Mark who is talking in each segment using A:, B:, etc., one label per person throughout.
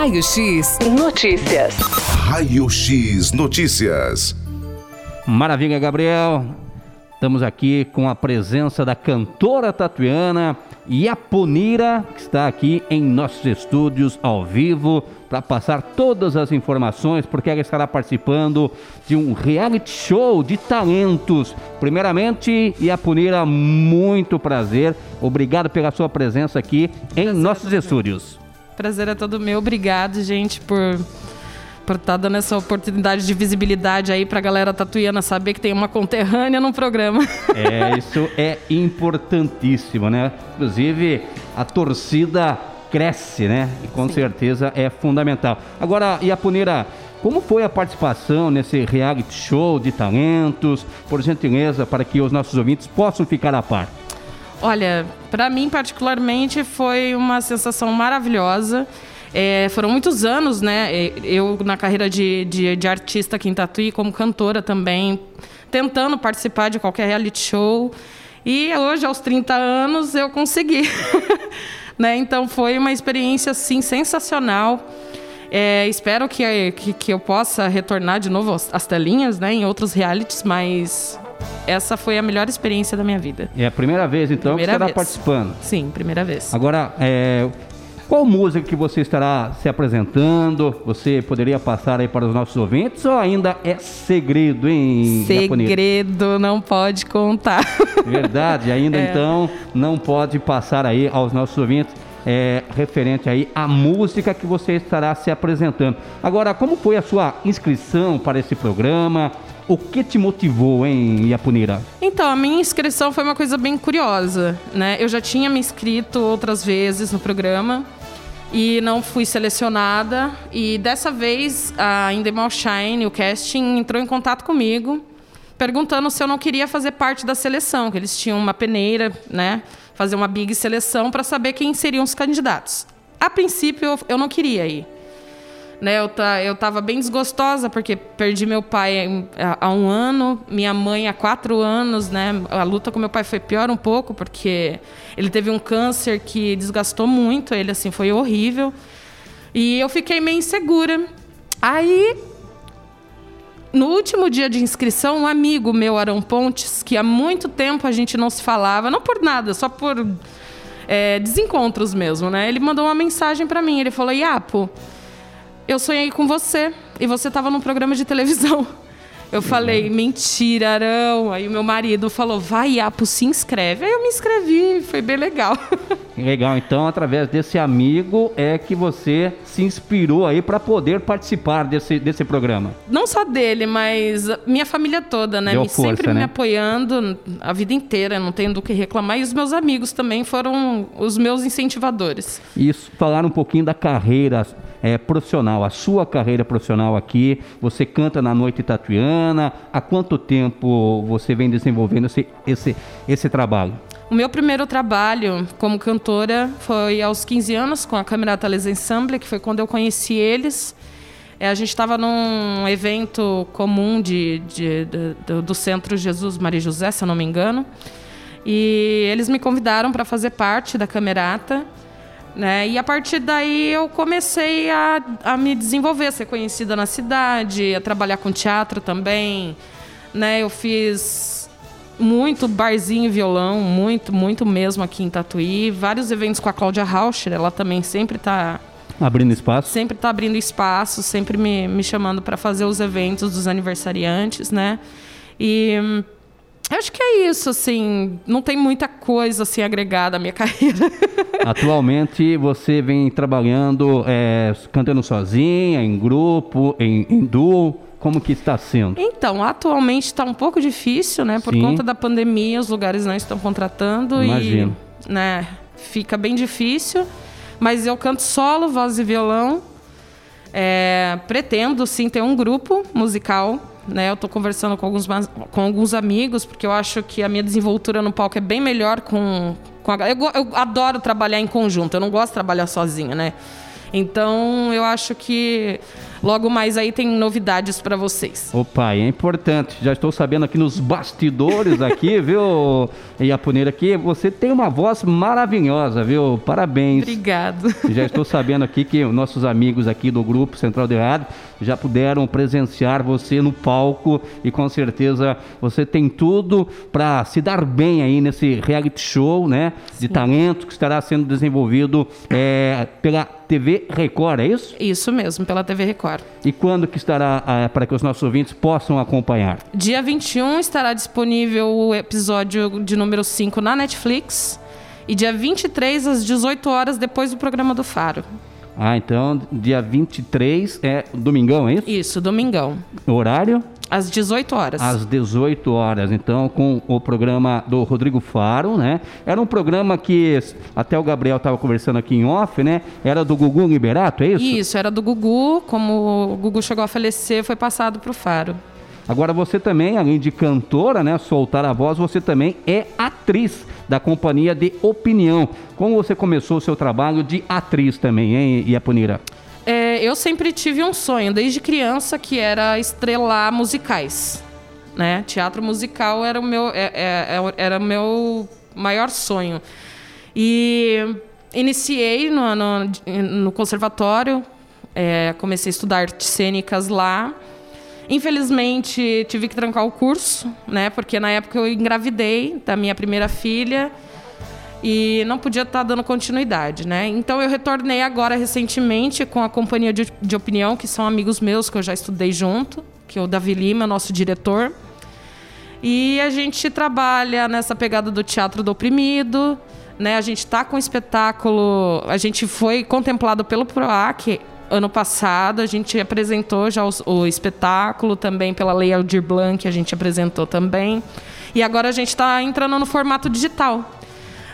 A: Raio X Notícias.
B: Raio X Notícias.
C: Maravilha, Gabriel. Estamos aqui com a presença da cantora tatuiana Yaponira, que está aqui em nossos estúdios ao vivo para passar todas as informações, porque ela estará participando de um reality show de talentos. Primeiramente, Yaponira, muito prazer. Obrigado pela sua presença aqui em prazer nossos estúdios.
D: Prazer é todo meu. Obrigado, gente, por por estar tá dando essa oportunidade de visibilidade aí para a galera tatuiana saber que tem uma conterrânea no programa.
C: É, isso é importantíssimo, né? Inclusive, a torcida cresce, né? E com Sim. certeza é fundamental. Agora, Iapunira, como foi a participação nesse reality show de talentos? Por gentileza, para que os nossos ouvintes possam ficar a par.
D: Olha, para mim particularmente foi uma sensação maravilhosa. É, foram muitos anos, né? Eu na carreira de, de, de, artista aqui em Tatuí, como cantora também, tentando participar de qualquer reality show. E hoje, aos 30 anos, eu consegui. né? Então foi uma experiência assim sensacional. É, espero que, que, que, eu possa retornar de novo às telinhas, né, em outros realities, mas essa foi a melhor experiência da minha vida.
C: É a primeira vez, então, primeira que você está participando?
D: Sim, primeira vez.
C: Agora, é, qual música que você estará se apresentando? Você poderia passar aí para os nossos ouvintes ou ainda é segredo, hein?
D: Segredo, não pode contar.
C: Verdade, ainda é. então não pode passar aí aos nossos ouvintes. É, referente aí à música que você estará se apresentando. Agora, como foi a sua inscrição para esse programa? O que te motivou em Iapunira?
D: Então, a minha inscrição foi uma coisa bem curiosa, né? Eu já tinha me inscrito outras vezes no programa, e não fui selecionada. E dessa vez a Endemol Shine, o casting, entrou em contato comigo, perguntando se eu não queria fazer parte da seleção, que eles tinham uma peneira, né? Fazer uma big seleção para saber quem seriam os candidatos. A princípio eu não queria ir. Né, eu, tá, eu tava bem desgostosa porque perdi meu pai há um ano, minha mãe há quatro anos, né? A luta com meu pai foi pior um pouco porque ele teve um câncer que desgastou muito ele, assim, foi horrível. E eu fiquei meio insegura. Aí, no último dia de inscrição, um amigo meu, Arão Pontes, que há muito tempo a gente não se falava, não por nada, só por é, desencontros mesmo, né? Ele mandou uma mensagem para mim. Ele falou: Iapo eu sonhei com você e você estava num programa de televisão. Eu falei, mentira, Arão. Aí o meu marido falou, vai, Apo, se inscreve. Aí eu me inscrevi, foi bem legal.
C: Legal, então através desse amigo é que você se inspirou aí para poder participar desse, desse programa.
D: Não só dele, mas minha família toda, né?
C: Deu
D: me,
C: força,
D: sempre
C: né?
D: me apoiando a vida inteira, não tenho do que reclamar. E os meus amigos também foram os meus incentivadores.
C: Isso, falar um pouquinho da carreira é, profissional, a sua carreira profissional aqui. Você canta na Noite Tatuiana. Há quanto tempo você vem desenvolvendo esse, esse, esse trabalho?
D: O meu primeiro trabalho como cantora foi aos 15 anos com a Camerata Les Ensemble, que foi quando eu conheci eles. É, a gente estava num evento comum de, de, de, do, do Centro Jesus Maria José, se eu não me engano. E eles me convidaram para fazer parte da Camerata. Né? E a partir daí eu comecei a, a me desenvolver, a ser conhecida na cidade, a trabalhar com teatro também. Né? Eu fiz muito barzinho e violão, muito, muito mesmo aqui em Tatuí. Vários eventos com a Cláudia Rauscher, ela também sempre está
C: Abrindo espaço?
D: Sempre está abrindo espaço, sempre me, me chamando para fazer os eventos dos aniversariantes, né? E hum, Acho que é isso, assim, não tem muita coisa assim agregada à minha carreira.
C: Atualmente você vem trabalhando, é, cantando sozinha, em grupo, em, em duo. Como que está sendo?
D: Então, atualmente está um pouco difícil, né? Por Sim. conta da pandemia, os lugares não estão contratando
C: Imagino.
D: e, né? Fica bem difícil. Mas eu canto solo, voz e violão. É, pretendo sim ter um grupo musical né? Eu estou conversando com alguns, com alguns amigos, porque eu acho que a minha desenvoltura no palco é bem melhor com, com a eu, eu adoro trabalhar em conjunto, eu não gosto de trabalhar sozinha, né? Então, eu acho que logo mais aí tem novidades para vocês.
C: Opa, é importante. Já estou sabendo aqui nos bastidores aqui, viu, Iapuneira, que você tem uma voz maravilhosa, viu? Parabéns.
D: Obrigado.
C: Já estou sabendo aqui que nossos amigos aqui do Grupo Central de Rádio já puderam presenciar você no palco e com certeza você tem tudo para se dar bem aí nesse reality show, né? De talento que estará sendo desenvolvido é, pela TV Record, é isso?
D: Isso mesmo, pela TV Record.
C: E quando que estará é, para que os nossos ouvintes possam acompanhar?
D: Dia 21 estará disponível o episódio de número 5 na Netflix. E dia 23, às 18 horas, depois do programa do Faro.
C: Ah, então dia 23 é domingão, é isso?
D: Isso, domingão.
C: O horário?
D: Às 18 horas.
C: Às 18 horas, então, com o programa do Rodrigo Faro, né? Era um programa que até o Gabriel estava conversando aqui em off, né? Era do Gugu Liberato, é isso?
D: Isso, era do Gugu. Como o Gugu chegou a falecer, foi passado para o Faro.
C: Agora você também, além de cantora, né, soltar a voz, você também é atriz da companhia de opinião. Como você começou o seu trabalho de atriz também, hein, Iapunira?
D: Eu sempre tive um sonho, desde criança, que era estrelar musicais. Né? Teatro musical era o meu, é, é, é era o meu maior sonho. E iniciei no, no, no conservatório, é, comecei a estudar artes cênicas lá. Infelizmente, tive que trancar o curso, né? Porque na época eu engravidei da minha primeira filha e não podia estar dando continuidade, né? Então eu retornei agora recentemente com a companhia de, de opinião, que são amigos meus que eu já estudei junto, que é o Davi Lima, nosso diretor. E a gente trabalha nessa pegada do teatro do oprimido, né? A gente está com um espetáculo, a gente foi contemplado pelo PROAC ano passado a gente apresentou já o, o espetáculo também pela Lei Aldir Blanc, a gente apresentou também. E agora a gente está entrando no formato digital.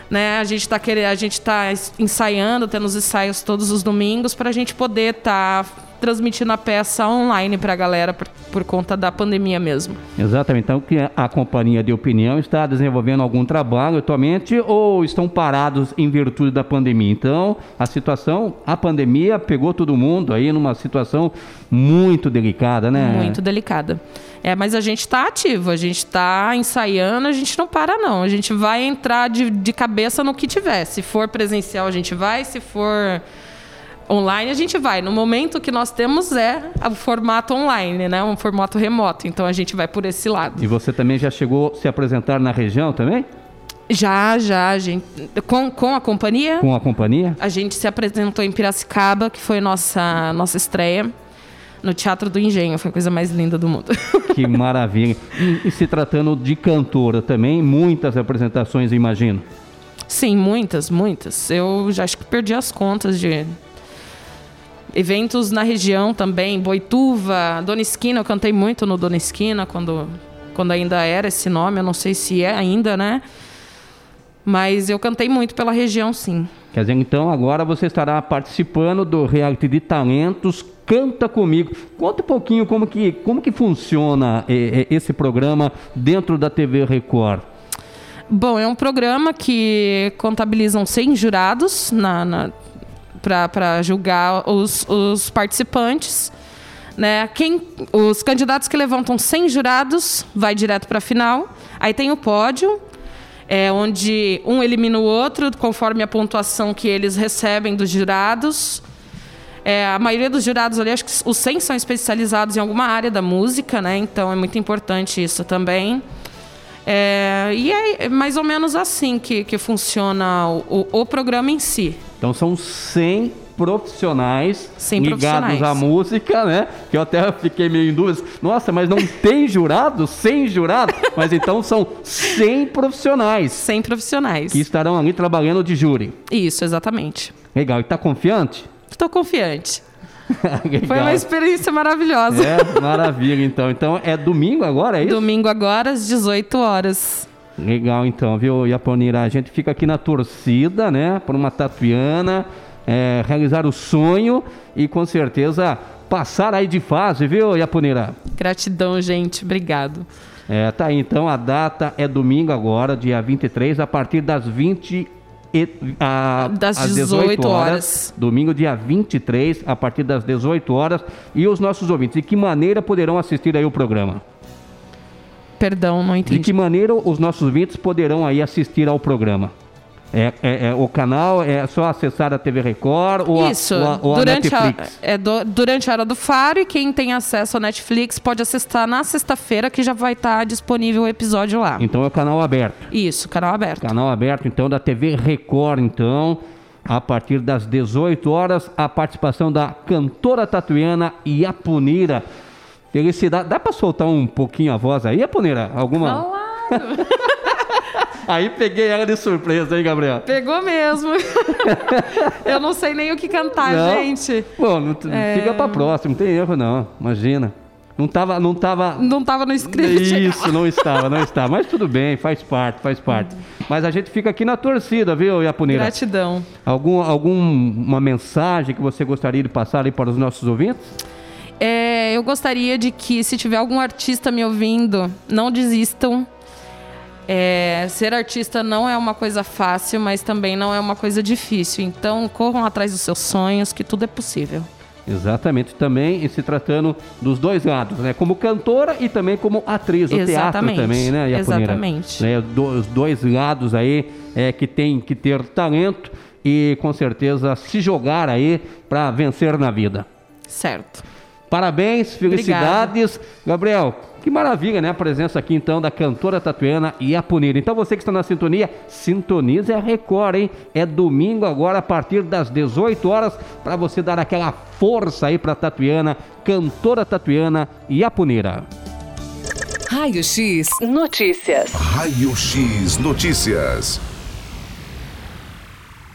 D: Né? A gente está a gente está ensaiando, tendo os ensaios todos os domingos para a gente poder estar tá transmitindo a peça online para a galera por, por, conta da pandemia mesmo.
C: Exatamente. Então, que a companhia de opinião está desenvolvendo algum trabalho atualmente ou estão parados em virtude da pandemia? Então, a situação, a pandemia pegou todo mundo aí numa situação muito delicada, né?
D: Muito delicada. É, mas a gente está ativo, a gente está ensaiando, a gente não para não. A gente vai entrar de, de cabeça no que tiver. Se for presencial, a gente vai. Se for online a gente vai. No momento que nós temos é o formato online, né? Um formato remoto. Então a gente vai por esse lado.
C: E você também já chegou a se apresentar na região também?
D: Já, já, gente. Com, com a companhia?
C: Com a companhia?
D: A gente se apresentou em Piracicaba, que foi nossa nossa estreia no Teatro do Engenho. Foi a coisa mais linda do mundo.
C: Que maravilha. E, e se tratando de cantora também, muitas apresentações, imagino.
D: Sim, muitas, muitas. Eu já acho que perdi as contas de eventos na região também, Boituva, Dona Esquina, eu cantei muito no Dona Esquina quando, quando ainda era esse nome, eu não sei se é ainda, né? Mas eu cantei muito pela região, sim.
C: Quer dizer, então agora você estará participando do reality de talentos Canta Comigo. Conta um pouquinho como que, como que funciona eh, esse programa dentro da TV Record.
D: Bom, é um programa que contabilizam 100 jurados na, na para julgar os, os participantes. Né? Quem, os candidatos que levantam 100 jurados vai direto para a final. Aí tem o pódio, é, onde um elimina o outro conforme a pontuação que eles recebem dos jurados. É, a maioria dos jurados ali, acho que os 100 são especializados em alguma área da música, né? Então é muito importante isso também. É, e é mais ou menos assim que, que funciona o, o programa em si.
C: Então são 100 profissionais
D: 100
C: ligados
D: profissionais.
C: à música, né? Que eu até fiquei meio em dúvidas. Nossa, mas não tem jurado? 100 jurados? Mas então são 100 profissionais.
D: 100 profissionais.
C: Que estarão ali trabalhando de júri.
D: Isso, exatamente.
C: Legal. E tá confiante?
D: Estou confiante. Foi uma experiência maravilhosa.
C: É, maravilha, então. Então é domingo agora, é isso?
D: Domingo agora, às 18 horas.
C: Legal, então, viu, Yaponira? A gente fica aqui na torcida, né? Por uma tatuiana, é, realizar o sonho e com certeza passar aí de fase, viu, Yaponira?
D: Gratidão, gente. Obrigado.
C: É, tá aí, então a data é domingo agora, dia 23, a partir das 20 e, a,
D: Das
C: às
D: 18 horas.
C: Domingo, dia 23, a partir das 18 horas. E os nossos ouvintes, de que maneira poderão assistir aí o programa?
D: Perdão, não
C: De
D: entendi.
C: que maneira os nossos ouvintes poderão aí assistir ao programa? É, é- é o canal é só acessar a TV Record ou a-
D: Isso,
C: ou a, ou a
D: durante, a,
C: Netflix?
D: é do- durante a hora do Faro e quem tem acesso ao Netflix pode acessar na sexta-feira que já vai estar disponível o episódio lá.
C: Então é o canal aberto.
D: Isso, canal aberto.
C: Canal aberto, então, da TV Record, então, a partir das 18 horas, a participação da cantora tatuiana Iapunira. Felicidade. Dá pra soltar um pouquinho a voz aí, Iapunira? Alguma?
D: Claro.
C: Aí peguei ela de surpresa, hein, Gabriel?
D: Pegou mesmo. Eu não sei nem o que cantar,
C: Não?
D: gente.
C: Bom, não,
D: É.
C: fica pra próximo, não tem erro não, imagina. Não tava, não tava...
D: Não tava no script.
C: Isso, não estava, não estava. Mas tudo bem, faz parte, faz parte. Mas a gente fica aqui na torcida, viu, Iapunira?
D: Gratidão.
C: Algum, alguma mensagem que você gostaria de passar aí para os nossos ouvintes?
D: É, eu gostaria de que, se tiver algum artista me ouvindo, não desistam. É, ser artista não é uma coisa fácil, mas também não é uma coisa difícil. Então, corram atrás dos seus sonhos, que tudo é possível.
C: Exatamente, também e se tratando dos dois lados, né? Como cantora e também como atriz, o teatro também, né, Iapunira?
D: exatamente.
C: Né, os dois lados aí é, que tem que ter talento e com certeza se jogar aí para vencer na vida.
D: Certo.
C: Parabéns, felicidades. Gabriel, que maravilha, né? A presença aqui então da cantora tatuiana Iapunira. Então você que está na sintonia, sintonize a Record, hein? É domingo agora a partir das 18 horas para você dar aquela força aí para tatuiana, cantora tatuiana Iapunira.
A: Raio X Notícias.
B: Raio X Notícias.